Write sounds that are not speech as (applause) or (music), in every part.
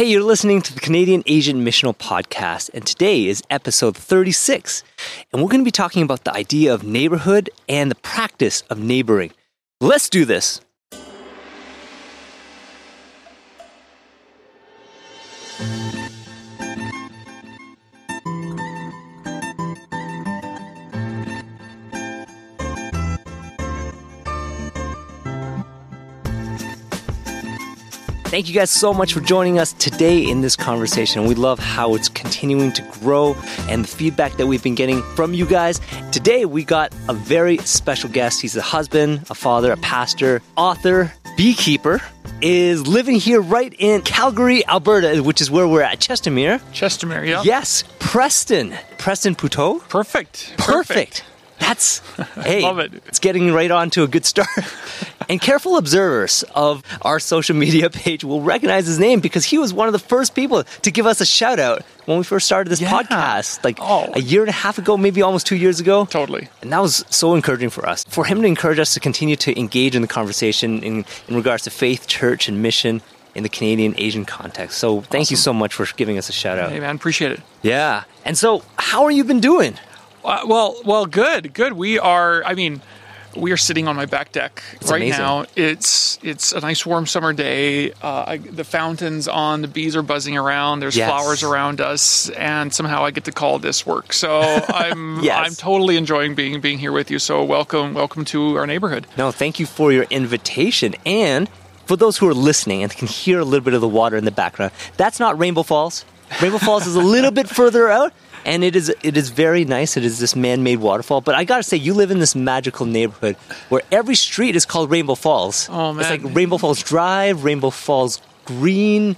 Hey, you're listening to the Canadian Asian Missional Podcast, and today is episode 36. And we're going to be talking about the idea of neighborhood and the practice of neighboring. Let's do this. Thank you guys so much for joining us today in this conversation. We love how it's continuing to grow and the feedback that we've been getting from you guys. Today, we got a very special guest. He's a husband, a father, a pastor, author, beekeeper, is living here right in Calgary, Alberta, which is where we're at. Chestermere. Chestermere, yeah. Yes, Preston. Preston Pouteaux. Perfect. Perfect. That's (laughs) hey, Love it. it's getting right on to a good start. (laughs) and careful observers of our social media page will recognize his name because he was one of the first people to give us a shout out when we first started this Yeah. podcast, like Oh. a year and a half ago, maybe almost two years ago. Totally. And that was so encouraging for us. For him to encourage us to continue to engage in the conversation in, in regards to faith, church, and mission in the Canadian Asian context. So thank you so much for giving us a shout out. Hey, man, appreciate it. Yeah. And so, how are you been doing? Uh, well, well, good, good. We are. I mean, we are sitting on my back deck It's right amazing. now. It's it's a nice warm summer day. Uh, I, the fountains on, the bees are buzzing around. There's Yes. flowers around us, and somehow I get to call this work. So (laughs) I'm Yes. I'm totally enjoying being being here with you. So welcome, welcome to our neighborhood. No, thank you for your invitation. And for those who are listening and can hear a little bit of the water in the background, that's not Rainbow Falls. Rainbow Falls is a little bit further out. And it is it is very nice. It is this man-made waterfall. But I gotta say, you live in this magical neighborhood where every street is called Rainbow Falls. Oh, man, It's like Rainbow Falls Drive, Rainbow Falls Green,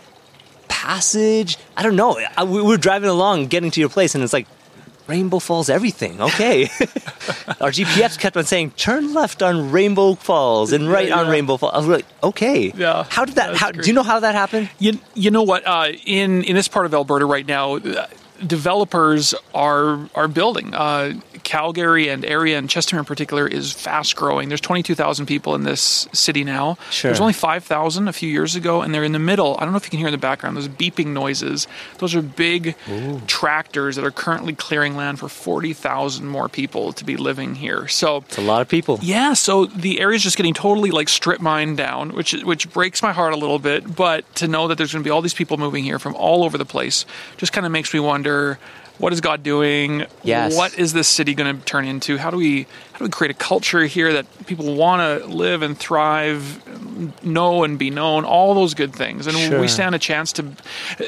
Passage. I don't know. I, we were driving along, getting to your place, and it's like Rainbow Falls everything. Okay. (laughs) Our GPS kept on saying turn left on Rainbow Falls and right Yeah, on. Rainbow Falls. I was like, okay. Yeah, How did that? How do you know how that happened? You, you know what? Uh, in in this part of Alberta right now, developers are are building. Uh, Calgary and area and Chestermere in particular is fast growing. There's 22,000 people in this city now. Sure. There's only 5,000 a few years ago, and they're in the middle. I don't know if you can hear in the background those beeping noises. Those are big tractors that are currently clearing land for 40,000 more people to be living here. So It's a lot of people. yeah, so the area's just getting totally like strip mined down, which which breaks my heart a little bit. But to know that there's going to be all these people moving here from all over the place just kind of makes me wonder. What is God doing? Yes. What is this city going to turn into? How do we how do we create a culture here that people want to live and thrive, know and be known, all those good things? And Sure. we stand a chance to.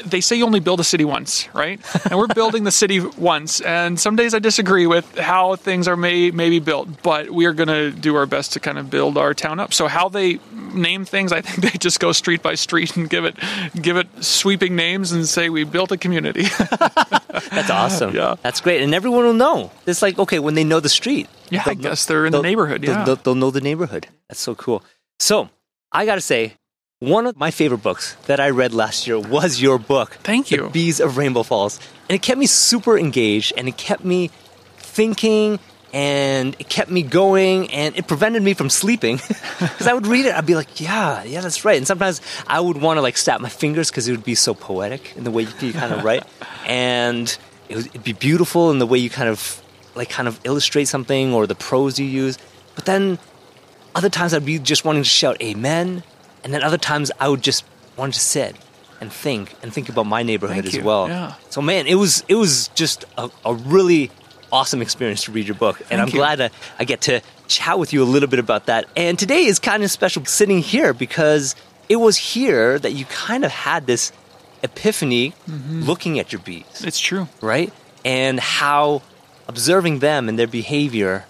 They say you only build a city once, right? (laughs) And we're building the city once. And some days I disagree with how things are may maybe built, but we are going to do our best to kind of build our town up. So how they name things, I think (laughs) they just go street by street and give it give it sweeping names and say we built a community. (laughs) That's awesome. Yeah. That's great. And everyone will know. It's like, okay, when they know the street. Yeah, I they'll- guess they're in the neighborhood, yeah. they'll, they'll know the neighborhood. That's so cool. So I got to say, one of my favorite books that I read last year was your book. Thank The you. Bees of Rainbow Falls. And it kept me super engaged and it kept me thinking and it kept me going and it prevented me from sleeping (laughs) because I would read it. I'd be like, yeah, yeah, that's right. And sometimes I would want to like snap my fingers because it would be so poetic in the way you kind of write. (laughs) And it would it'd be beautiful in the way you kind of like kind of illustrate something or the prose you use. But then other times I'd be just wanting to shout amen. And then other times I would just want to sit and think and think about my neighborhood as well. Yeah. So man, it was it was just a, a really awesome experience to read your book. And Thank I'm you. glad that I get to chat with you a little bit about that. And today is kind of special sitting here because it was here that you kind of had this epiphany Mm-hmm. looking at your bees it's true. right? And how observing them and their behavior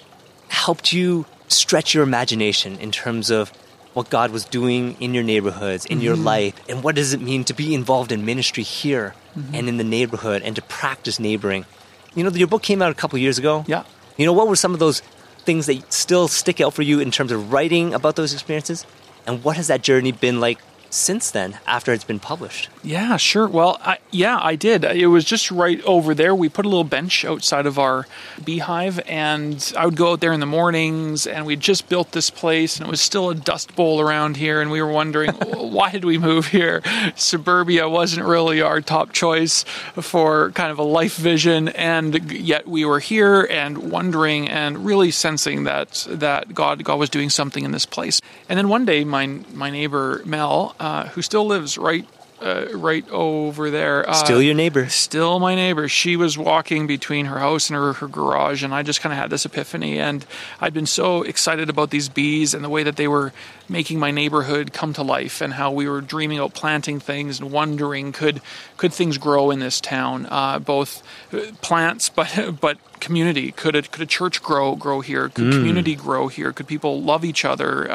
helped you stretch your imagination in terms of what God was doing in your neighborhoods, in your mm-hmm. life, and what does it mean to be involved in ministry here mm-hmm. and in the neighborhood and to practice neighboring. You know, your book came out a couple years ago. Yeah. You know, what were some of those things that still stick out for you in terms of writing about those experiences? And what has that journey been like since then after it's been published? Yeah, sure. Well, I, yeah, I did. It was just right over there. We put a little bench outside of our beehive, and I would go out there in the mornings, and we just built this place, and it was still a dust bowl around here, and we were wondering (laughs) why did we move here? Suburbia wasn't really our top choice for kind of a life vision, and yet we were here and wondering and really sensing that that God God was doing something in this place. And then one day, my my neighbor Mel, uh, who still lives right uh, right over there. Uh, Still your neighbor. Still my neighbor. She was walking between her house and her, her garage, and I just kind of had this epiphany. And I'd been so excited about these bees and the way that they were making my neighborhood come to life, and how we were dreaming about planting things and wondering could could things grow in this town, uh, both uh, plants, (laughs) but but community. Could a could a church grow grow here? Could community grow here? Could people love each other?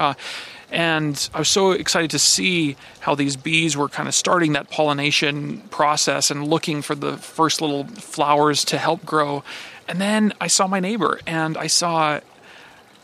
And I was so excited to see how these bees were kind of starting that pollination process and looking for the first little flowers to help grow. And then I saw my neighbor and I saw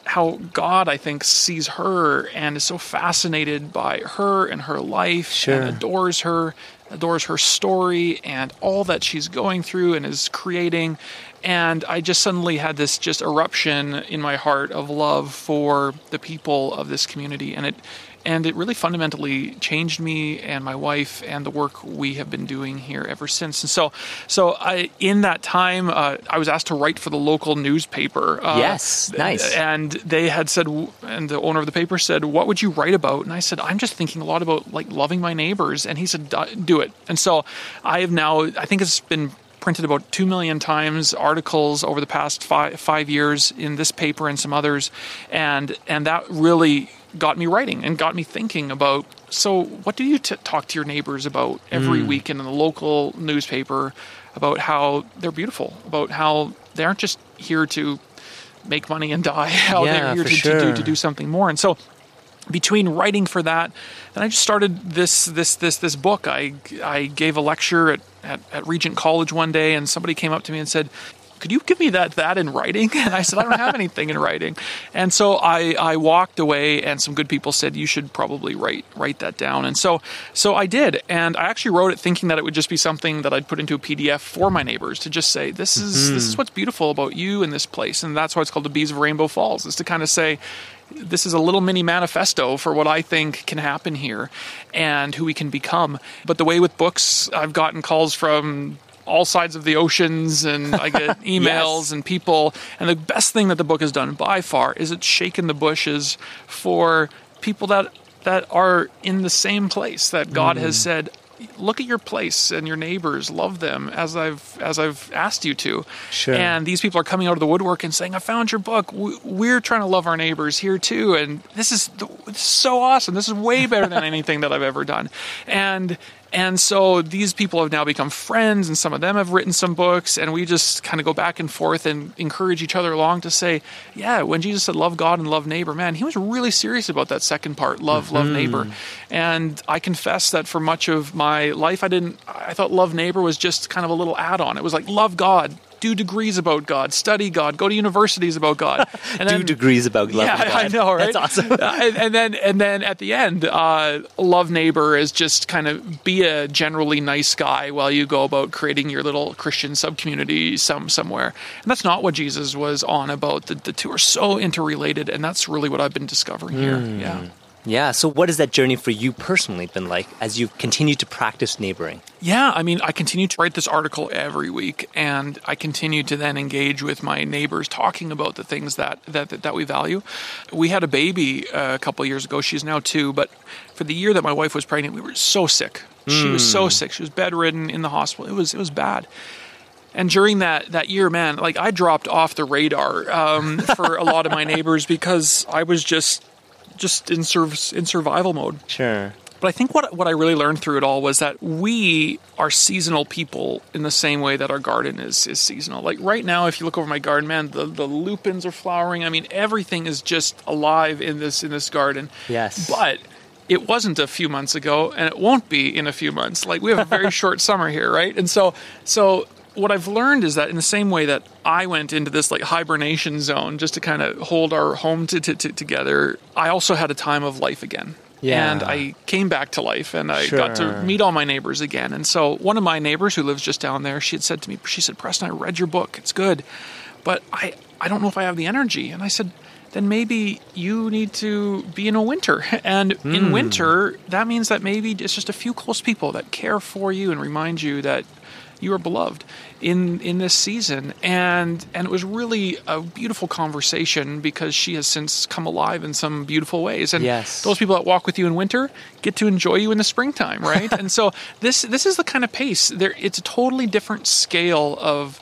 how God, I think, sees her and is so fascinated by her and her life Sure. and adores her, adores her story and all that she's going through and is creating. And I just suddenly had this just eruption in my heart of love for the people of this community. And it and it really fundamentally changed me and my wife and the work we have been doing here ever since. And so, so I in that time, uh, I was asked to write for the local newspaper. Uh, Yes, nice. And they had said, and the owner of the paper said, "What would you write about?" And I said, "I'm just thinking a lot about like loving my neighbors." And he said, "Do- "Do it." And so I have now. I think it's been printed about two million times articles over the past five five years in this paper and some others, and and that really got me writing and got me thinking about. So, what do you t- talk to your neighbors about every mm. week in the local newspaper about how they're beautiful, about how they aren't just here to make money and die, (laughs) how Yeah, they're here to, to do to do something more. And so between writing for that, and I just started this this this this book. I I gave a lecture at, at, at Regent College one day, and somebody came up to me and said, "Could you give me that that in writing?" (laughs) And I said, "I don't have anything in writing." And so I I walked away, and some good people said, "You should probably write write that down." And so so I did, and I actually wrote it thinking that it would just be something that I'd put into a PDF for my neighbors to just say, "This is this hmm. is what's beautiful about you in this place," and that's why it's called the Bees of Rainbow Falls, is to kind of say this is a little mini manifesto for what I think can happen here and who we can become. But the way with books, I've gotten calls from all sides of the oceans and I get (laughs) emails Yes. and people. And the best thing that the book has done by far is it's shaken the bushes for people that that are in the same place that God has mm. said look at your place and your neighbors love them as I've as I've asked you to. Sure. and these people are coming out of the woodwork and saying I found your book. We- we're trying to love our neighbors here too. And this is this is so awesome. This is way better than (laughs) anything that I've ever done. And and so these people have now become friends and some of them have written some books and we just kind of go back and forth and encourage each other along to say yeah when jesus said love god and love neighbor man he was really serious about that second part love love mm-hmm. neighbor and i confess that for much of my life i didn't i thought love neighbor was just kind of a little add-on. It was like love god do degrees about god study god go to universities about god (laughs) and Two degrees about love. yeah, and I know, right? That's awesome. (laughs) And, and then, and then at the end, uh, love neighbor is just kind of be a generally nice guy while you go about creating your little Christian sub community some somewhere. And that's not what Jesus was on about. The, the two are so interrelated, and that's really what I've been discovering here. Hmm. Yeah. Yeah. So, what has that journey for you personally been like as you've continued to practice neighboring? Yeah, I mean, I continue to write this article every week, and I continue to then engage with my neighbors, talking about the things that that that, we value. We had a baby uh, a couple years ago; she's now two. But for the year that my wife was pregnant, we were so sick. She was so sick; she was bedridden in the hospital. It was it was bad. And during that that year, man, like I dropped off the radar um, for a lot of my neighbors because I was just just in serv- in survival mode. Sure. But I think what what I really learned through it all was that we are seasonal people in the same way that our garden is is seasonal. Like right now, if you look over my garden, man, the, the lupins are flowering. I mean, everything is just alive in this in this garden. Yes. But it wasn't a few months ago, and it won't be in a few months. Like we have a very (laughs) short summer here, right? And so so what I've learned is that in the same way that I went into this like hibernation zone just to kind of hold our home to, to, to, together, I also had a time of life again. Yeah. and I came back to life and I got to meet all my neighbors again. And so one of my neighbors who lives just down there, she had said to me, she said, Preston, I read your book. It's good, but I, I don't know if I have the energy. And I said, then maybe you need to be in a winter. (laughs) And Hmm. in winter, that means that maybe it's just a few close people that care for you and remind you that you are beloved in in this season and and it was really a beautiful conversation because she has since come alive in some beautiful ways and Yes. those people that walk with you in winter get to enjoy you in the springtime right (laughs) and so this this is the kind of pace there it's a totally different scale of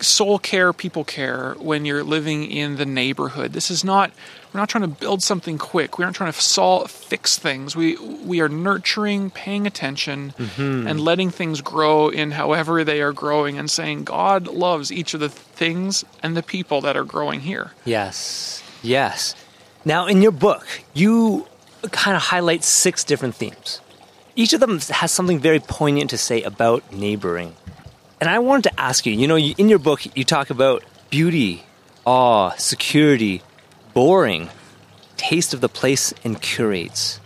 soul care, people care when you're living in the neighborhood. This is not we're not trying to build something quick. We're not trying to solve fix things. We we are nurturing, paying attention mm-hmm. and letting things grow in however they are growing and saying God loves each of the things and the people that are growing here. Yes. Yes. Now, in your book, you kind of highlight six different themes. Each of them has something very poignant to say about neighboring. And I wanted to ask you you know, in your book, you talk about beauty, awe, security, boring, taste of the place, and curates.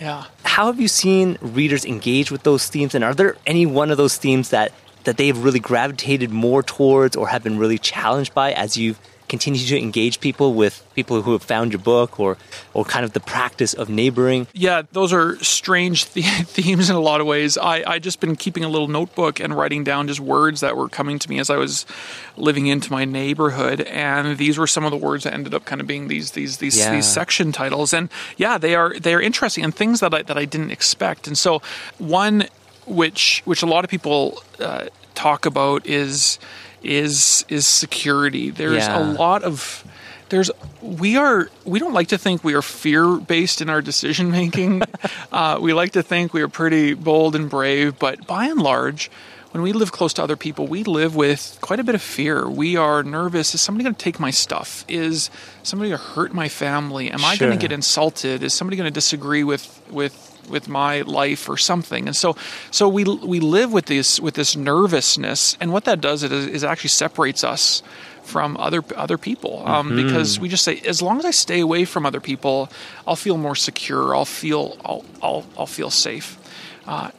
Yeah. How have you seen readers engage with those themes? And are there any one of those themes that, that they've really gravitated more towards or have been really challenged by as you've continued to engage people with people who have found your book or, or kind of the practice of neighboring? Yeah, those are strange (laughs) the- themes in a lot of ways. I I just been keeping a little notebook and writing down just words that were coming to me as I was living into my neighborhood, and these were some of the words that ended up kind of being these these these Yeah. these section titles. And yeah, they are they are interesting and things that I that I didn't expect. And so one which which a lot of people uh, talk about is is is security. There's Yeah. a lot of there's we are we don't like to think we are fear based in our decision making. (laughs) uh, we like to think we are pretty bold and brave, but by and large, when we live close to other people, we live with quite a bit of fear. We are nervous. Is somebody going to take my stuff? Is somebody going to hurt my family? Am I going to get insulted? Is somebody going to disagree with with with my life or something? And so so we we live with this with this nervousness, and what that does is, is actually separates us from other other people um, because we just say as long as I stay away from other people, I'll feel more secure. I'll feel I'll I'll, I'll feel safe. Uh,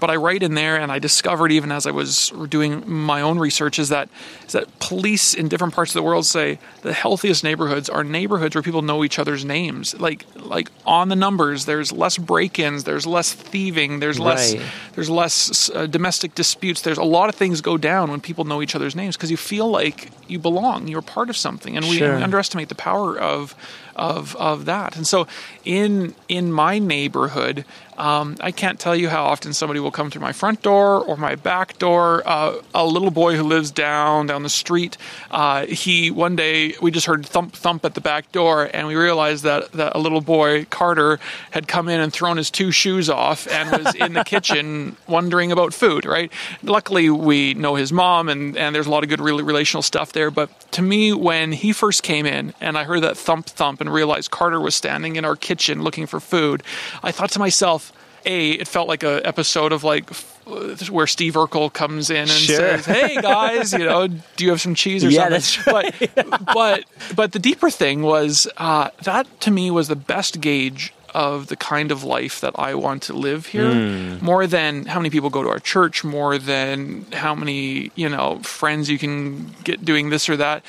but I write in there, and I discovered even as I was doing my own research, is that is that police in different parts of the world say the healthiest neighborhoods are neighborhoods where people know each other's names. Like like on the numbers, there's less break-ins, there's less thieving, there's less Right. there's less uh, domestic disputes. There's a lot of things go down when people know each other's names because you feel like you belong, you're part of something, and we, Sure. we underestimate the power of of of that. And so in in my neighborhood, um, I can't tell you how often somebody will come through my front door or my back door. Uh, a little boy who lives down down the street, uh, he one day we just heard thump thump at the back door, and we realized that that a little boy Carter had come in and thrown his two shoes off and was in the (laughs) kitchen wondering about food. Right. Luckily, we know his mom, and and there's a lot of good rela- relational stuff there. But to me, when he first came in and I heard that thump thump and realized Carter was standing in our kitchen looking for food, I thought to myself, a, it felt like a episode of like where Steve Urkel comes in and Sure. says, "Hey guys, you know, do you have some cheese or Yeah, something?" that's But but but the deeper thing was uh, that to me was the best gauge of the kind of life that I want to live here, more than how many people go to our church, more than how many you know friends you can get doing this or that.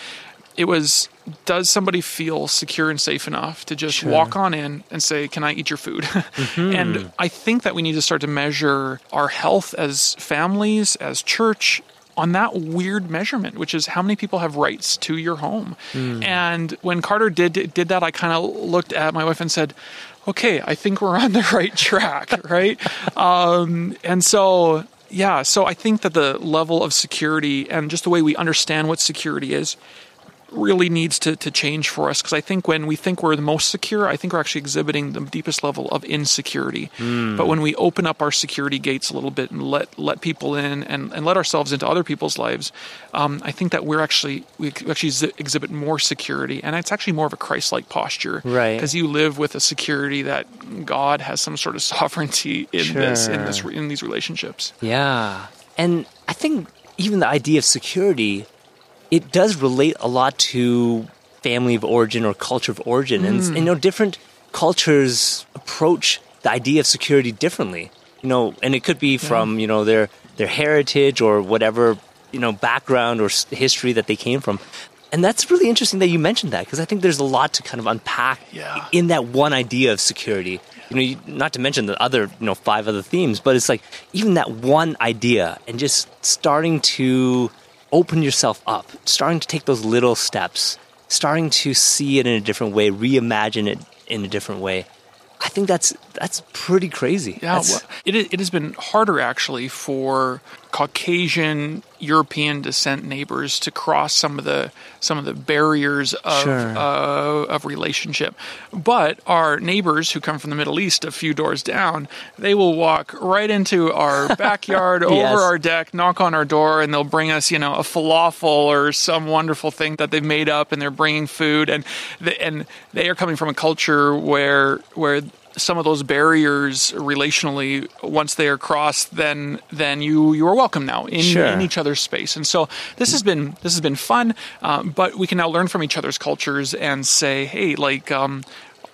It was does somebody feel secure and safe enough to just walk on in and say, Can I eat your food? (laughs) and I think that we need to start to measure our health as families, as church, on that weird measurement, which is how many people have rights to your home. And when Carter did did that, I kind of looked at my wife and said, "Okay, I think we're on the (laughs) right track, (laughs) right?" um, and so, yeah, so I think that the level of security and just the way we understand what security is really needs to, to change for us because I think when we think we're the most secure, I think we're actually exhibiting the deepest level of insecurity. But when we open up our security gates a little bit and let let people in and, and let ourselves into other people's lives, um, I think that we're actually we actually z- exhibit more security, and it's actually more of a Christ-like posture, Right. Because you live with a security that God has some sort of (laughs) sovereignty in this in this in these relationships. Yeah. And I think even the idea of security, it does relate a lot to family of origin or culture of origin. And, hmm. you know, different cultures approach the idea of security differently. You know, and it could be from you know their their heritage or whatever you know background or history that they came from. And that's really interesting that you mentioned that because I think there's a lot to kind of unpack Yeah. in that one idea of security. You know, you, not to mention the other, you know, five other themes, but it's like even that one idea and just starting to open yourself up, starting to take those little steps, starting to see it in a different way, reimagine it in a different way. I think that's that's pretty crazy. Yeah, well, it, it has been harder actually for Caucasian European descent neighbors to cross some of the some of the barriers of Sure. uh, of relationship. But our neighbors who come from the Middle East, a few doors down, they will walk right into our (laughs) backyard, Yes. over our deck, knock on our door, and they'll bring us, you know, a falafel or some wonderful thing that they've made up, and they're bringing food, and they, and they are coming from a culture where where some of those barriers relationally once they are crossed then then you you are welcome now in, Sure. in each other's space and so this has been this has been fun um, but we can now learn from each other's cultures and say hey like um,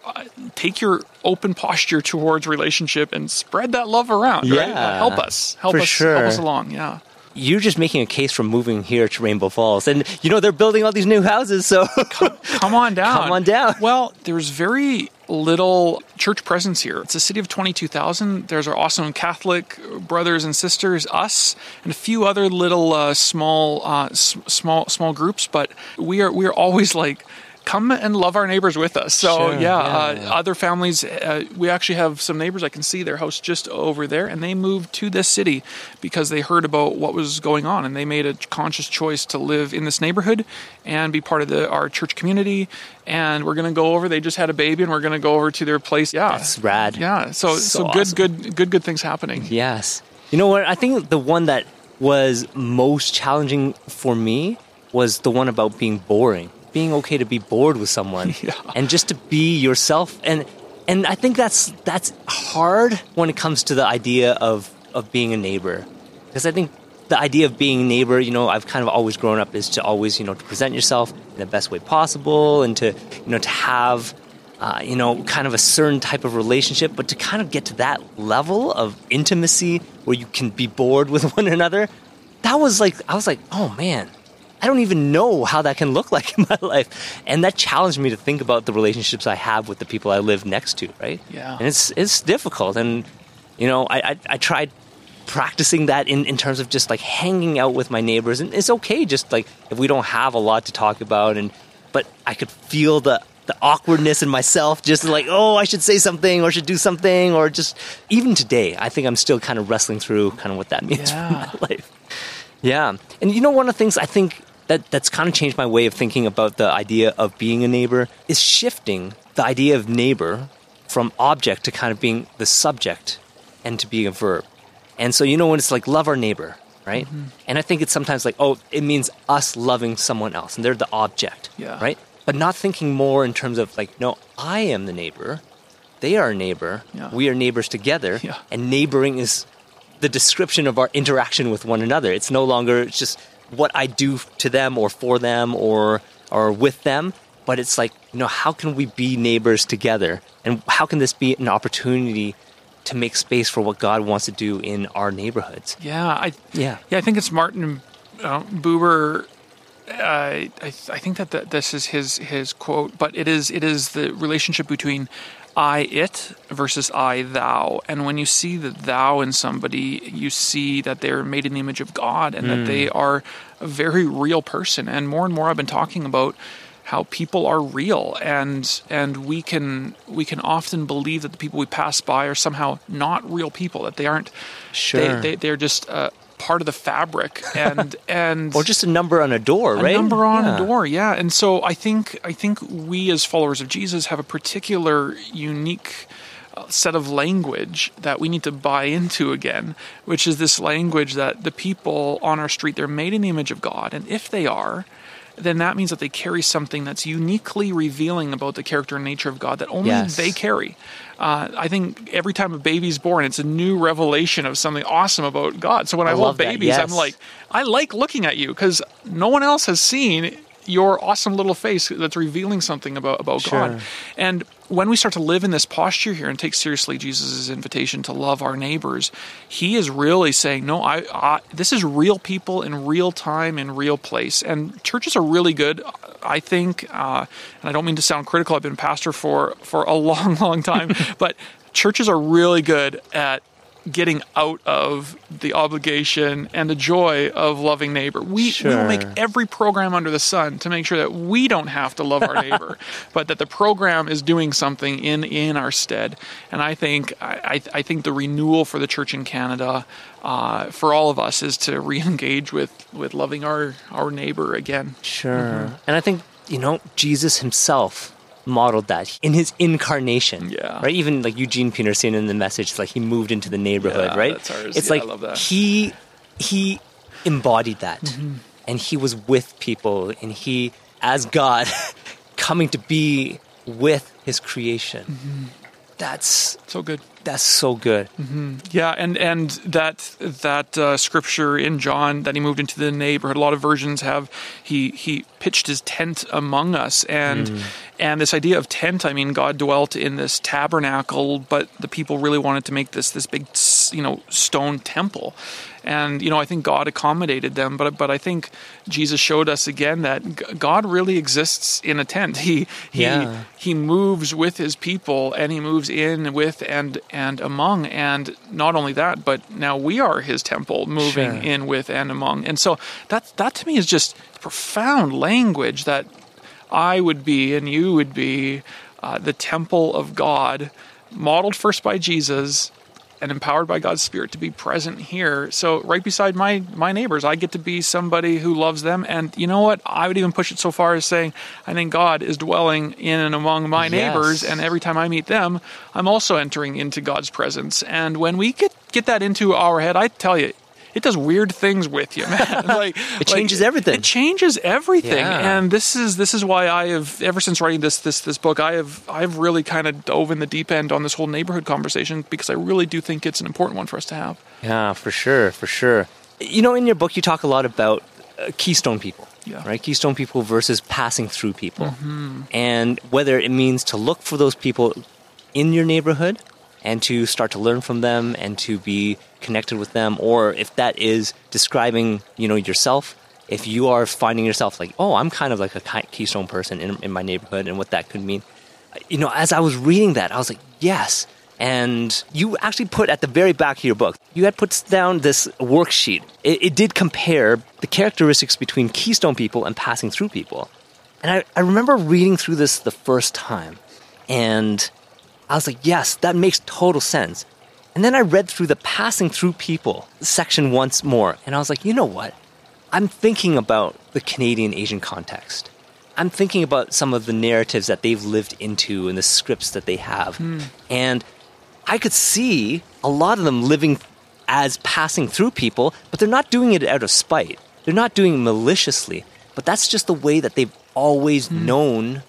uh, take your open posture towards relationship and spread that love around right? Yeah, help us help us sure. help us along yeah you're just making a case for moving here to Rainbow Falls, and you know they're building all these new houses. So come on (laughs) down. Come on down. Well, there's very little church presence here. It's a city of 22,000. There's our awesome Catholic brothers and sisters, us, and a few other little uh, small, uh, s- small, small groups. But we are we are always like. Come and love our neighbors with us. So Sure, yeah, yeah, uh, yeah. other families. Uh, we actually have some neighbors. I can see their house just over there, and they moved to this city because they heard about what was going on, and they made a conscious choice to live in this neighborhood and be part of the our church community. And we're gonna go over. They just had a baby, and we're gonna go over to their place. Yeah, That's rad. Yeah, so so, So good, awesome. good, good, good things happening. Yes. You know what? I think the one that was most challenging for me was the one about being boring. Being okay to be bored with someone (laughs) Yeah. and just to be yourself and and I think that's that's hard when it comes to the idea of of being a neighbor. Because I think the idea of being a neighbor, you know, I've kind of always grown up is to always, you know, to present yourself in the best way possible and to, you know, to have uh, you know, kind of a certain type of relationship, but to kind of get to that level of intimacy where you can be bored (laughs) with one another, that was like, I was like, oh man, I don't even know how that can look (laughs) like in my life. And that challenged me to think about the relationships I have with the people I live next to, right? Yeah. And it's, it's difficult. And, you know, I, I, I tried practicing that in, in terms of just like hanging out with my neighbors. And it's okay just like if we don't have a lot to talk about and, but I could feel the, the awkwardness in myself, just like, oh, I should say something or should do something, or just even today, I think I'm still kind of wrestling through kind of what that (laughs) means Yeah. for my life. Yeah. And you know, one of the things I think that, that's kind of changed my way of thinking about the idea of being a neighbor is shifting the idea of neighbor from object to kind of being the subject and to being a verb. And so, you know, when it's like love our neighbor, right? Mm-hmm. And I think it's sometimes like, oh, it means us loving someone else and they're the object, Yeah. right? But not thinking more in terms of like, no, I am the neighbor, they are a neighbor, Yeah. we are neighbors together, Yeah. and neighboring is the description of our interaction with one another. It's no longer it's just what I do to them or for them or or with them, but it's like, you know, how can we be neighbors together? And how can this be an opportunity to make space for what God wants to do in our neighborhoods? Yeah, I Yeah. yeah I think it's Martin uh, Buber. Uh, I I think that that this is his his quote, but it is it is the relationship between I it versus I thou, and when you see the thou in somebody, you see that they're made in the image of God and that they are a very real person. And more and more, I've been talking about how people are real and and we can we can often believe that the people we pass by are somehow not real people that they aren't Sure. they, they, they're just uh, part of the fabric (laughs) and and Or just a number on a door, right? a right? number on Yeah. a door yeah and so i think i think we as followers of jesus have a particular unique uh, set of language that we need to buy into again which is this language that the people on our street they're made in the image of god and if they are then that means that they carry something that's uniquely revealing about the character and nature of God that only Yes. they carry. Uh, I think every time a baby's born, it's a new revelation of something awesome about God. So when I, I hold love that, babies, I'm like, I like looking at you because no one else has seen your awesome little face that's revealing something about about Sure. God. And when we start to live in this posture here and take seriously Jesus' invitation to love our neighbors, he is really saying, "No, I, I this is real people in real time in real place." And churches are really good, I think. Uh, and I don't mean to sound critical. I've been pastor for for a (laughs) long, long time, (laughs) but churches are really good at getting out of the obligation and the joy of loving neighbor. We, we will make every program under the sun to make sure that we don't have to love our (laughs) neighbor, but that the program is doing something in in our stead. And I think I, I think the renewal for the church in Canada, uh, for all of us, is to re-engage with with loving our our neighbor again. Sure. And I think, you know, Jesus himself modeled that in his incarnation. Yeah. Right? Even like Eugene Peterson in the message, like he moved into the neighborhood, Yeah, right? It's Yeah, like he he embodied that. Mm-hmm. And he was with people and he as God (laughs) coming to be with his creation. Mm-hmm. That's So good. that's so good. Yeah, and and that that uh, scripture in John that he moved into the neighborhood. A lot of versions have he he pitched his tent among us, and and this idea of tent. I mean, God dwelt in this tabernacle, but the people really wanted to make this this big you know stone temple, and you know I think God accommodated them, but but I think Jesus showed us again that God really exists in a tent. He he Yeah. he moves with his people and he moves in with and and among and not only that but now we are his temple moving Sure. in with and among and so that that to me is just profound language that I would be and you would be uh, the temple of God modeled first by Jesus and empowered by God's Spirit to be present here. So right beside my my neighbors, I get to be somebody who loves them. And you know what? I would even push it so far as saying, I think God is dwelling in and among my Yes. neighbors, and every time I meet them, I'm also entering into God's presence. And when we get get that into our head, I tell you. It does weird things with you, man. (laughs) Like It changes everything. It changes everything, Yeah. and this is this is why I have ever since writing this this this book, I have I've really kind of dove in the deep end on this whole neighborhood conversation because I really do think it's an important one for us to have. Yeah, for sure, for sure. You know, in your book, you talk a lot about uh, keystone people, Yeah. right? Keystone people versus passing through people, and whether it means to look for those people in your neighborhood and to start to learn from them and to be connected with them, or if that is describing, you know, yourself. If you are finding yourself like, oh, I'm kind of like a keystone person in, in my neighborhood, and what that could mean, you know, as I was reading that, I was like, yes. And you actually put at the very back of your book, you had put down this worksheet. It, it did compare the characteristics between keystone people and passing through people. And I, I remember reading through this the first time, and I was like, yes, that makes total sense. And then I read through the passing through people section once more, and I was like, you know what? I'm thinking about the Canadian Asian context. I'm thinking about some of the narratives that they've lived into and the scripts that they have. Hmm. And I could see a lot of them living as passing through people, but they're not doing it out of spite. They're not doing it maliciously. But that's just the way that they've always hmm. known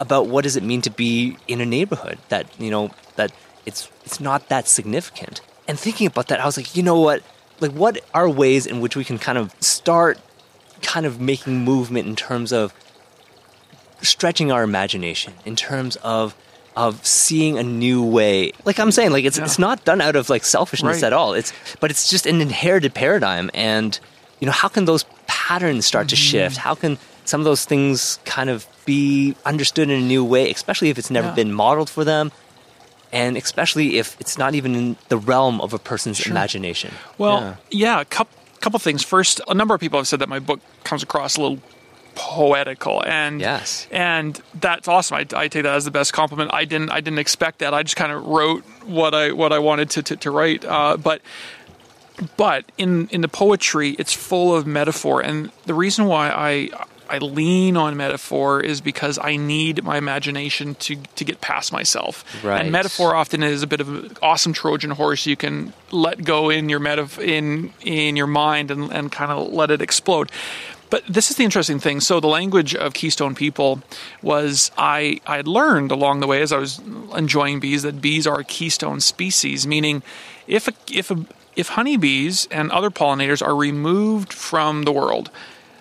about what does it mean to be in a neighborhood that you know that it's it's not that significant. And thinking about that i was like you know what? Like what are ways in which we can kind of start kind of making movement in terms of stretching our imagination in terms of of seeing a new way? Like i'm saying like it's it's not done out of like selfishness Right. at all. It's but it's just an inherited paradigm. And you know how can those patterns start to mm-hmm. shift? How can some of those things kind of be understood in a new way especially if it's never Yeah. been modeled for them and especially if it's not even in the realm of a person's imagination Well, yeah, a couple, couple things. First, a number of people have said that my book comes across a little poetical, and Yes. and that's awesome. I, I take that as the best compliment. I didn't I didn't expect that. I just kind of wrote what I what I wanted to to, to write, uh, but. But in, in the poetry, it's full of metaphor, and the reason why I I lean on metaphor is because I need my imagination to to get past myself. Right. And metaphor often is a bit of an awesome Trojan horse you can let go in your metaf- in in your mind and, and kind of let it explode. But this is the interesting thing. So the language of Keystone people was I I had learned along the way as I was enjoying bees that bees are a keystone species, meaning if a, if a, if honeybees and other pollinators are removed from the world,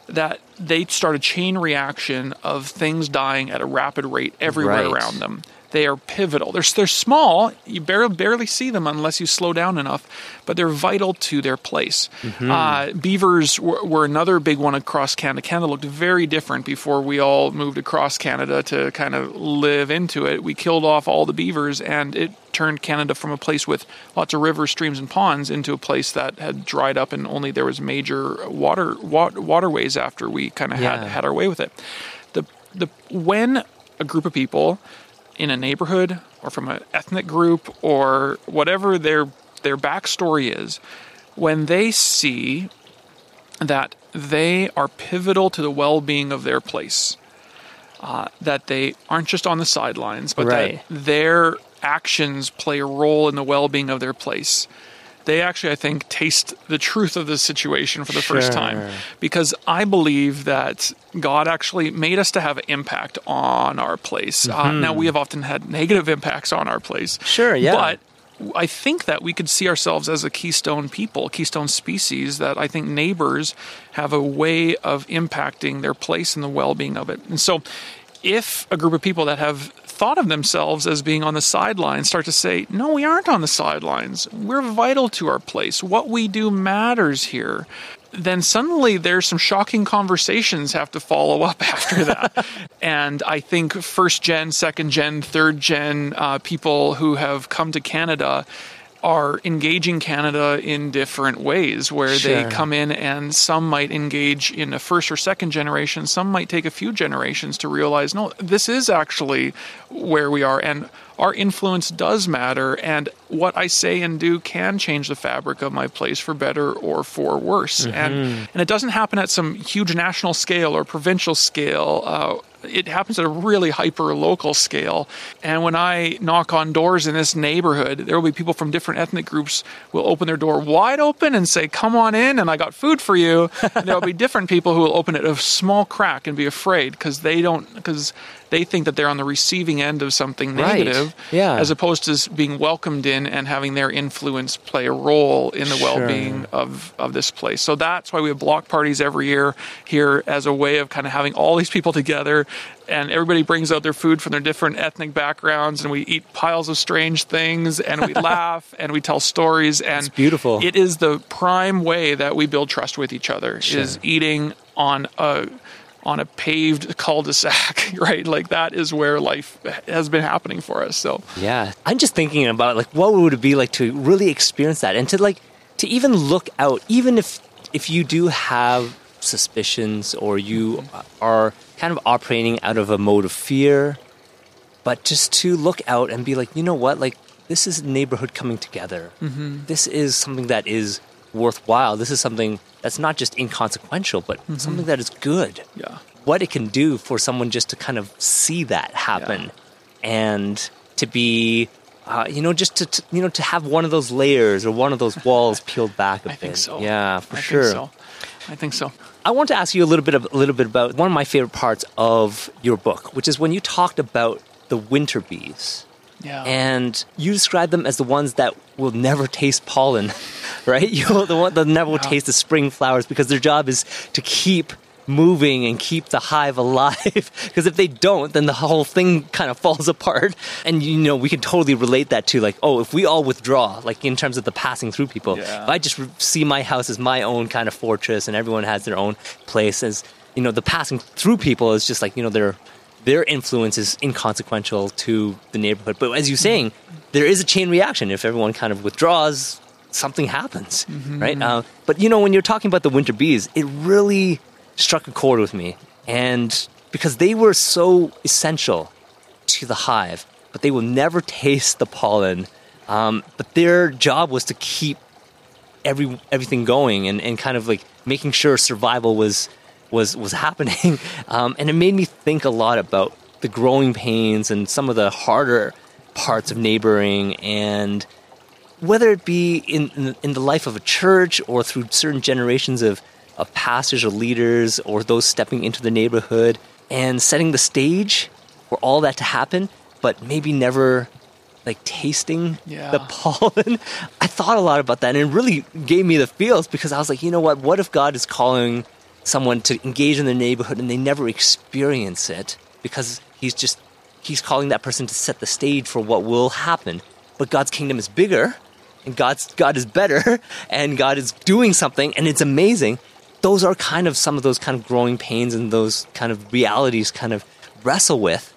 that they start a chain reaction of things dying at a rapid rate everywhere Right. around them. They are pivotal. They're, they're small. You barely, barely see them unless you slow down enough, but they're vital to their place. Uh, beavers were, were another big one across Canada. Canada looked very different before we all moved across Canada to kind of live into it. We killed off all the beavers, and it turned Canada from a place with lots of rivers, streams, and ponds into a place that had dried up, and only there was major water wa- waterways after we kind of had had our way with it. The the when a group of people in a neighborhood or from an ethnic group or whatever their their backstory is, when they see that they are pivotal to the well-being of their place, uh, that they aren't just on the sidelines, but Right. that their actions play a role in the well-being of their place. They actually, I think, taste the truth of the situation for the first time because I believe that God actually made us to have an impact on our place. Uh, now, we have often had negative impacts on our place. Mm-hmm. Sure, yeah. But I think that we could see ourselves as a keystone people, keystone species, that I think neighbors have a way of impacting their place and the well being of it. And so, if a group of people that have thought of themselves as being on the sidelines start to say, no, we aren't on the sidelines, we're vital to our place, what we do matters here. Then suddenly there's some shocking conversations have to follow up (laughs) after that. and I think first gen, second gen, third gen uh, people who have come to Canada are engaging Canada in different ways, where they come in and some might engage in a first or second generation, some might take a few generations to realize, no, this is actually where we are, and our influence does matter, and what I say and do can change the fabric of my place for better or for worse. And and it doesn't happen at some huge national scale or provincial scale. Uh, it happens at a really hyper local scale. And when I knock on doors in this neighborhood, there will be people from different ethnic groups will open their door wide open and say, "Come on in," and I got food for you. (laughs) and there will be different people who will open it a small crack and be afraid because they don't because they think that they're on the receiving end of something Right. negative, Yeah. as opposed to being welcomed in and having their influence play a role in the Sure. well-being of of this place. So that's why we have block parties every year here as a way of kind of having all these people together and everybody brings out their food from their different ethnic backgrounds and we eat piles of strange things and we (laughs) laugh and we tell stories and beautiful. It is the prime way that we build trust with each other is eating on a on a paved cul-de-sac, (laughs) right? Like that is where life has been happening for us. So Yeah, I'm just thinking about like what would it be like to really experience that and to like to even look out, even if if you do have suspicions or you are kind of operating out of a mode of fear, but just to look out and be like, you know what, like this is neighborhood coming together. Mm-hmm. This is something that is worthwhile. This is something that's not just inconsequential, but something that is good yeah. what it can do for someone just to kind of see that happen and to be uh, you know just to, to you know to have one of those layers or one of those walls (laughs) peeled back a I bit think so. yeah for I sure Think so. I think so. i want to ask you a little bit of, a little bit about one of my favorite parts of your book which is when you talked about the winter bees Yeah. and you describe them as the ones that will never taste pollen, (laughs) (laughs) right? (laughs) You know, the one never will Yeah. taste the spring flowers because their job is to keep moving and keep the hive (laughs) alive. Because if they don't, then the whole thing kind of falls apart. And you know, we can totally relate that to like, oh, if we all withdraw, like in terms of the passing through people, Yeah. if I just see my house as my own kind of fortress and everyone has their own place as you know, the passing through people is just like, you know, they're their influence is inconsequential to the neighborhood. But as you're saying, there is a chain reaction. If everyone kind of withdraws, something happens, right? Uh, but you know, when you're talking about the winter bees, it really struck a chord with me, and because they were so essential to the hive, but they will never (laughs) taste the pollen. Um, but their job was to keep every everything going and, and kind of like making sure survival was was was (laughs) happening. Um, and it made me think a lot about the growing pains and some of the harder parts of neighboring and whether it be in, in the life of a church or through certain generations of, of pastors or leaders or those stepping into the neighborhood and setting the stage for all that to happen, but maybe never like tasting Yeah. the (laughs) pollen. I thought a lot about that and it really gave me the feels because I was like, you know what, what if God is calling someone to engage in the neighborhood and they never experience it because he's just he's calling that person to set the stage for what will happen. But God's kingdom is bigger and God's God is better (laughs) and God is doing something and it's amazing. Those are kind of some of those kind of growing pains and those kind of realities kind of wrestle with.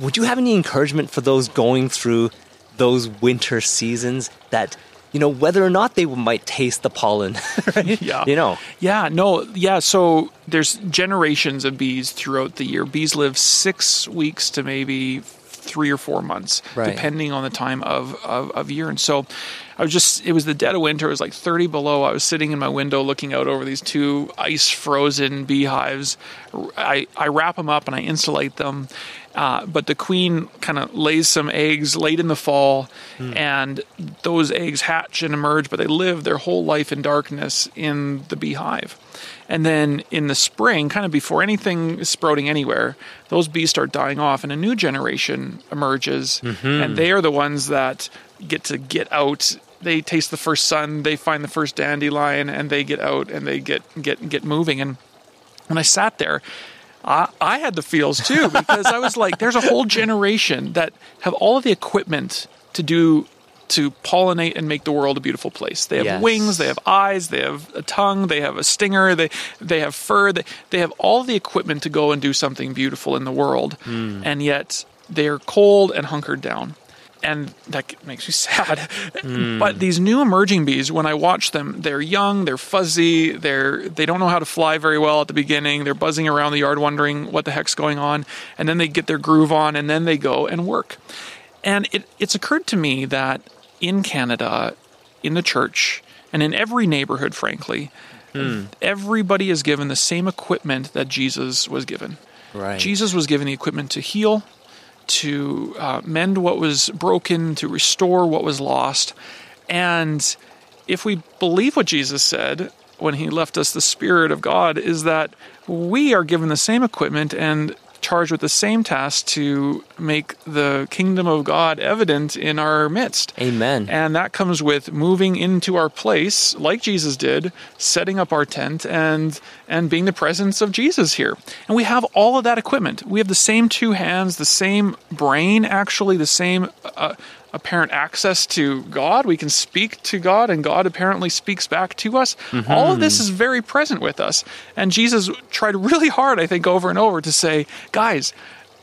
Would you have any encouragement for those going through those winter seasons that you know whether or not they might taste the pollen (laughs) right (laughs) Yeah. you know Yeah, no, yeah. So there's generations of bees throughout the year. Bees live six weeks to maybe three or four months, Right. depending on the time of, of, of year. And so I was just, it was the dead of winter. It was like 30 below. I was sitting in my window looking out over these two ice frozen beehives. I, I wrap them up and I insulate them. Uh, but the queen kind of lays some eggs late in the fall, and those eggs hatch and emerge, but they live their whole life in darkness in the beehive. And then in the spring, kind of before anything is sprouting anywhere, those bees start dying off, and a new generation emerges. Mm-hmm. And they are the ones that get to get out. They taste the first sun, they find the first dandelion, and they get out and they get get get moving. And when I sat there, I, I had the feels too because I was like, there's a whole generation that have all of the equipment to do to pollinate and make the world a beautiful place. They have Yes. wings, they have eyes, they have a tongue, they have a stinger, they they have fur, they, they have all the equipment to go and do something beautiful in the world. Hmm. And yet they're cold and hunkered down. And that makes me (laughs) sad. Hmm. But these new emerging bees, when I watch them, they're young, they're fuzzy, they're they don't know how to fly very well at the beginning. They're buzzing around the yard wondering what the heck's going on, and then they get their groove on and then they go and work. And it, it's occurred to me that in Canada, in the church, and in every neighborhood, frankly, everybody is given the same equipment that Jesus was given. Right. Jesus was given the equipment to heal, to uh, mend what was broken, to restore what was lost. And if we believe what Jesus said when he left us the Spirit of God, is that we are given the same equipment and charged with the same task to make the kingdom of God evident in our midst. Amen. And that comes with moving into our place like Jesus did, setting up our tent and and being the presence of Jesus here. And we have all of that equipment. We have the same two hands, the same brain actually, the same uh, apparent access to God. We can speak to God and God apparently speaks back to us. All of this is very present with us. And Jesus tried really hard, I think over and over to say, guys,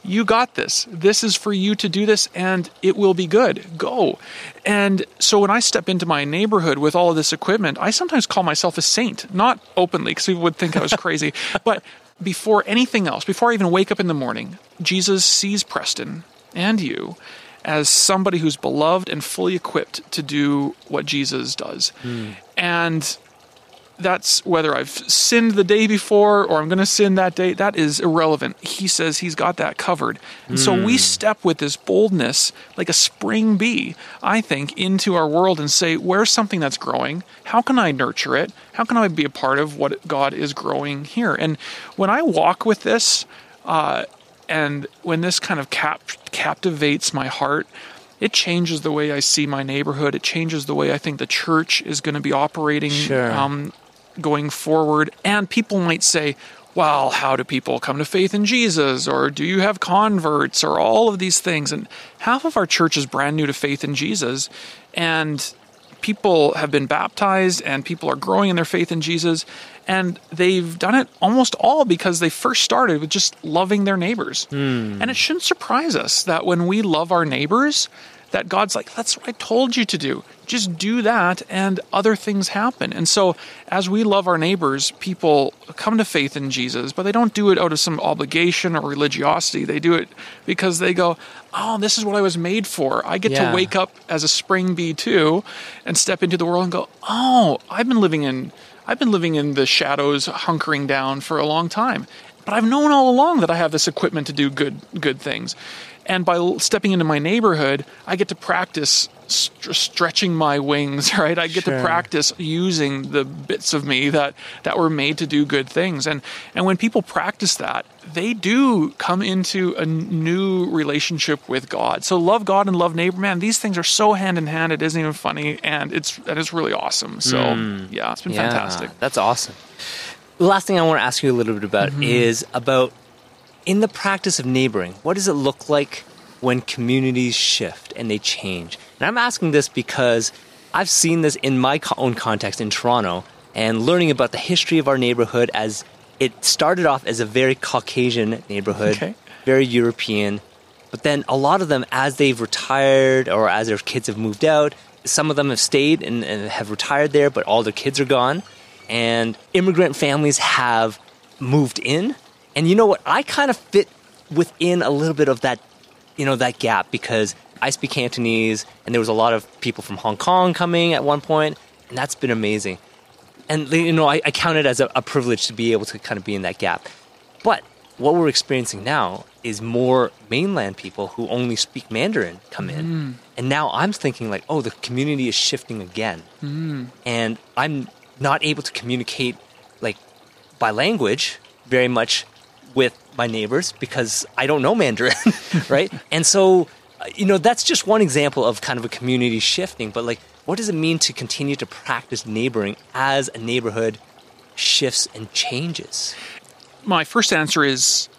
you got this. This is for you to do this and it will be good. Go. And so when I step into my neighborhood with all of this equipment, I sometimes call myself a saint, not openly because people would think I was crazy, (laughs) but before anything else, before I even wake up in the morning, Jesus sees Preston and you as somebody who's beloved and fully equipped to do what Jesus does. Hmm. And that's whether I've sinned the day before or I'm going to sin that day, that is irrelevant. He says he's got that covered. And so we step with this boldness, like a spring bee, I think, into our world and say, where's something that's growing? How can I nurture it? How can I be a part of what God is growing here? And when I walk with this, uh, and when this kind of cap- captivates my heart, it changes the way I see my neighborhood. It changes the way I think the church is going to be operating Sure. um, going forward. And people might say, well, how do people come to faith in Jesus? Or do you have converts? Or all of these things. And half of our church is brand new to faith in Jesus. And people have been baptized and people are growing in their faith in Jesus. And they've done it almost all because they first started with just loving their neighbors. Hmm. And it shouldn't surprise us that when we love our neighbors, that God's like, that's what I told you to do. Just do that, and other things happen. And so, as we love our neighbors, people come to faith in Jesus, but they don't do it out of some obligation or religiosity. They do it because they go, Oh, this is what I was made for. I get Yeah. to wake up as a spring bee too and step into the world and go, Oh, I've been living in. I've been living in the shadows, hunkering down for a long time. But I've known all along that I have this equipment to do good good things. And by stepping into my neighborhood, I get to practice st- stretching my wings, (laughs) right? I get Sure. to practice using the bits of me that that were made to do good things. And and when people practice that, they do come into a new relationship with God. So love God and love neighbor. Man, these things are so hand in hand. It isn't even funny, and it's and it's really awesome. So hmm. yeah, it's been Yeah, fantastic. That's awesome. the last thing I want to ask you a little bit about mm-hmm. is about in the practice of neighboring. What does it look like when communities shift and they change? And I'm asking this because I've seen this in my own context in Toronto and learning about the history of our neighborhood as it started off as a very Caucasian neighborhood, Okay. very European. But then a lot of them, as they've retired or as their kids have moved out, some of them have stayed and, and have retired there, but all their kids are gone. And immigrant families have moved in. And you know what? I kind of fit within a little bit of that, you know, that gap because I speak Cantonese and there was a lot of people from Hong Kong coming at one point, and that's been amazing. And you know, I, I count it as a, a privilege to be able to kind of be in that gap. But what we're experiencing now is more mainland people who only speak Mandarin come in. Mm. And now I'm thinking like, oh, the community is shifting again. Mm. And I'm not able to communicate like by language very much with my neighbors because I don't know Mandarin, (laughs) right? And so, you know, that's just one example of kind of a community shifting. But like, what does it mean to continue to practice neighboring as a neighborhood shifts and changes? my first answer is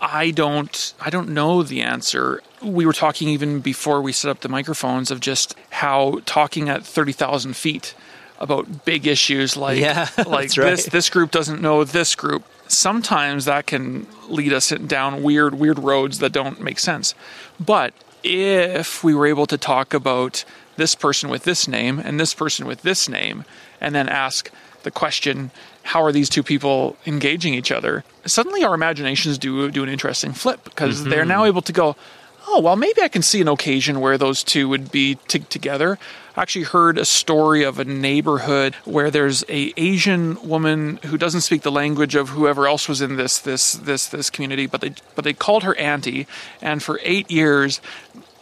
I don't I don't know the answer. We were talking even before we set up the microphones of just how talking at 30,000 feet about big issues like Yeah, (laughs) like right. this this group doesn't know this group. Sometimes that can lead us down weird weird roads that don't make sense. But if we were able to talk about this person with this name and this person with this name and then ask the question how are these two people engaging each other? Suddenly our imaginations do do an interesting flip because they're mm-hmm. now able to go oh well maybe i can see an occasion where those two would be t- together i actually heard a story of a neighborhood where there's a asian woman who doesn't speak the language of whoever else was in this this this this community but they but they called her auntie and for 8 years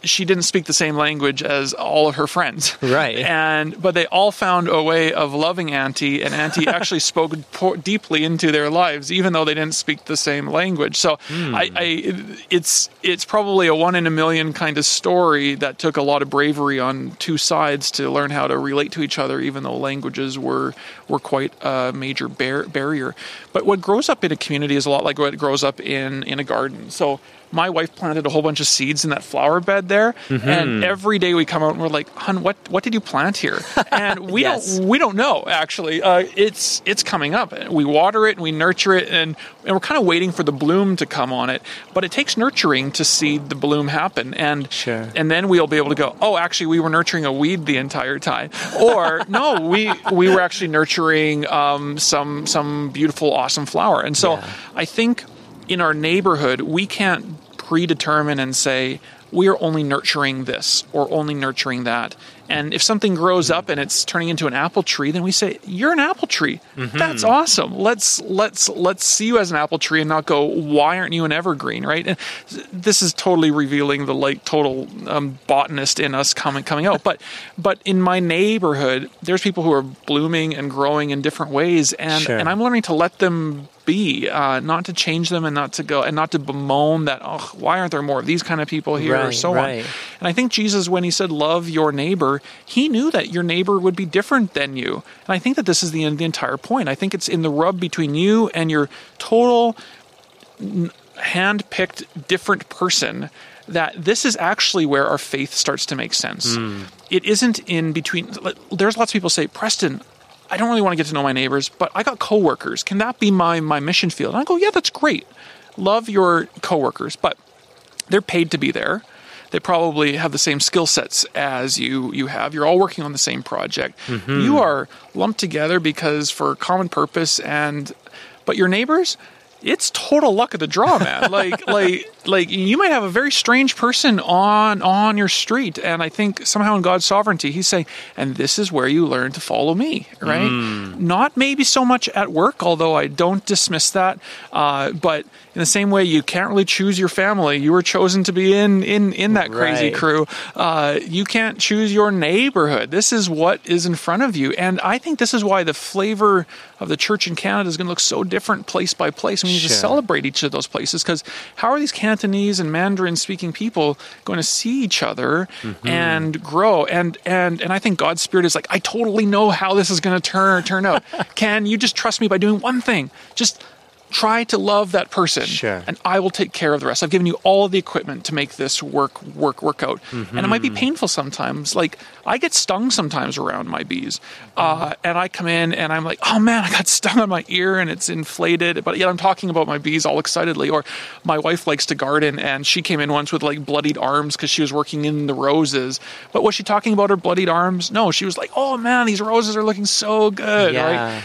she didn't speak the same language as all of her friends. Right. And but they all found a way of loving Auntie, and Auntie (laughs) actually spoke po- deeply into their lives, even though they didn't speak the same language. So hmm. I, I, it's it's probably a one in a million kind of story that took a lot of bravery on two sides to learn how to relate to each other, even though languages were were quite a major bar- barrier. But what grows up in a community is a lot like what grows up in in a garden. So my wife planted a whole bunch of seeds in that flower bed there, and every day we come out and we're like, "Hun, what what did you plant here?" (laughs) And we Yes. don't we don't know actually. Uh, it's it's coming up. We water it and we nurture it, and and we're kind of waiting for the bloom to come on it. But it takes nurturing to see the bloom happen, and Sure. and then we'll be able to go, "Oh, actually, we were nurturing a weed the entire time," or (laughs) "No, we we were actually nurturing um, some some beautiful, awesome flower." And so Yeah. I think in our neighborhood, we can't predetermine and say we are only nurturing this or only nurturing that. And if something grows up and it's turning into an apple tree, then we say you're an apple tree. That's awesome. Let's let's let's see you as an apple tree and not go why aren't you an evergreen, right? And this is totally revealing the like total um, botanist in us coming coming out. But (laughs) but in my neighborhood, there's people who are blooming and growing in different ways, and Sure. and I'm learning to let them be, uh, not to change them and not to go and not to bemoan that, oh, why aren't there more of these kind of people here or so right. on. And I think Jesus, when he said, love your neighbor, he knew that your neighbor would be different than you. And I think that this is the, the entire point. I think it's in the rub between you and your total hand picked different person that this is actually where our faith starts to make sense. Hmm. It isn't in between. There's lots of people say, Preston, I don't really want to get to know my neighbors, but I got coworkers. Can that be my, my mission field? And I go, yeah, that's great. Love your coworkers, but they're paid to be there. They probably have the same skill sets as you you have. You're all working on the same project. You are lumped together because for a common purpose and but your neighbors it's total luck of the draw, man. (laughs) like, like, like you might have a very strange person on on your street, and I think somehow in God's sovereignty, He's saying, "And this is where you learn to follow Me." Right? Not maybe so much at work, although I don't dismiss that. Uh, but in the same way, you can't really choose your family. You were chosen to be in in in that crazy Right. crew. Uh, you can't choose your neighborhood. This is what is in front of you, and I think this is why the flavor of the church in Canada is going to look so different place by place. We need to celebrate each of those places because how are these Cantonese and Mandarin speaking people going to see each other Mm-hmm. and grow? And and and I think God's spirit is like, I totally know how this is going to turn turn out. (laughs) Can you just trust me by doing one thing? Just try to love that person Sure. and I will take care of the rest. I've given you all the equipment to make this work work work out. And it might be painful sometimes. Like I get stung sometimes around my bees. Uh, and I come in and I'm like, "Oh man, I got (laughs) stung on my ear and it's inflated." But yet I'm talking about my bees all excitedly or my wife likes to garden and she came in once with like bloodied arms cuz she was working in the roses. But was she talking about her bloodied arms? No, she was like, "Oh man, these roses are looking so good." Yeah. it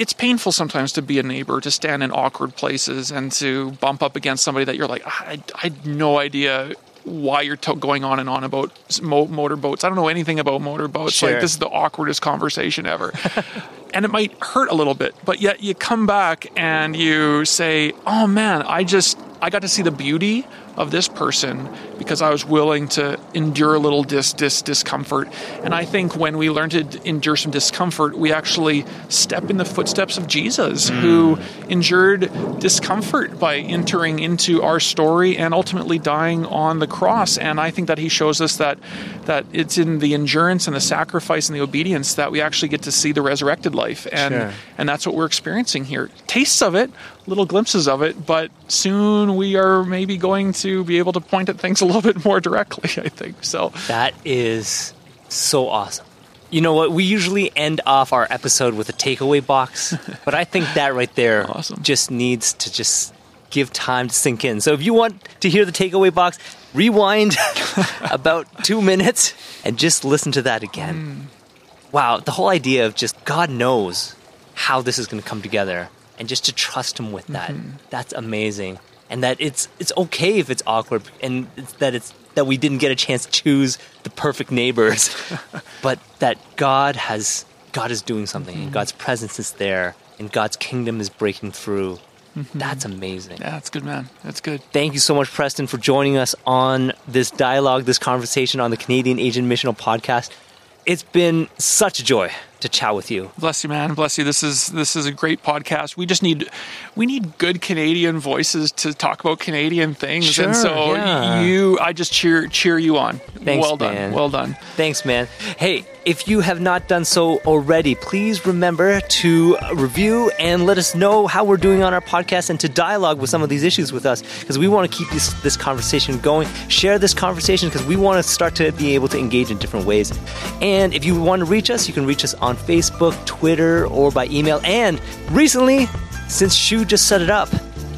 it's painful sometimes to be a neighbor, to stand in awkward places, and to bump up against somebody that you're like, ah, I, I had no idea why you're to- going on and on about mo- motorboats. I don't know anything about motorboats. Sure. Like this is the awkwardest conversation ever. (laughs) and it might hurt a little bit, but yet you come back and you say, "Oh man, I just I got to see the beauty of this person because I was willing to endure a little dis, dis discomfort." And I think when we learn to endure some discomfort, we actually step in the footsteps of Jesus, hmm. who endured discomfort by entering into our story and ultimately dying on the cross. And I think that he shows us that that it's in the endurance and the sacrifice and the obedience that we actually get to see the resurrected life. And Sure. and that's what we're experiencing here. Tastes of it, little glimpses of it, but soon we are maybe going to be able to point at things a little bit more directly, (laughs) I think. So That is so awesome. You know what? We usually end off our episode with a takeaway box, (laughs) but I think that right there Awesome. just needs to just give time to sink in. So if you want to hear the takeaway box, rewind (laughs) about two minutes and just listen to that again. Hmm. Wow, the whole idea of just God knows how this is going to come together and just to trust him with that. Mm-hmm. That's amazing. And that it's it's okay if it's awkward and it's, that it's that we didn't get a chance to choose the perfect neighbors, (laughs) but that God has God is doing something and mm-hmm. God's presence is there and God's kingdom is breaking through. Mm-hmm. That's amazing. yeah, that's good, man. That's good. Thank you so much, Preston, for joining us on this dialogue, this conversation on the Canadian Asian Missional Podcast. It's been such a joy to chat with you. Bless you, man. Bless you. This is this is a great podcast. We just need we need good Canadian voices to talk about Canadian things. Sure, and so yeah. you I just cheer cheer you on. Thanks, well done. man. Well done. Thanks, man. Hey, if you have not done so already, please remember to review and let us know how we're doing on our podcast and to dialogue with some of these issues with us because we want to keep this, this conversation going. Share this conversation because we want to start to be able to engage in different ways. And if you want to reach us, you can reach us on Facebook, Twitter, or by email. And recently, since Shu just set it up,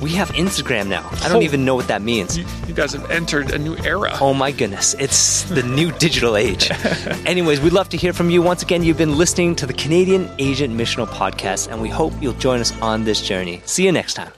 we have Instagram now. I don't Oh. even know what that means. You, you guys have entered a new era. Oh my goodness, it's the new digital age. (laughs) Anyways, we'd love to hear from you. Once again, you've been listening to the Canadian Asian Missional Podcast, and we hope you'll join us on this journey. See you next time.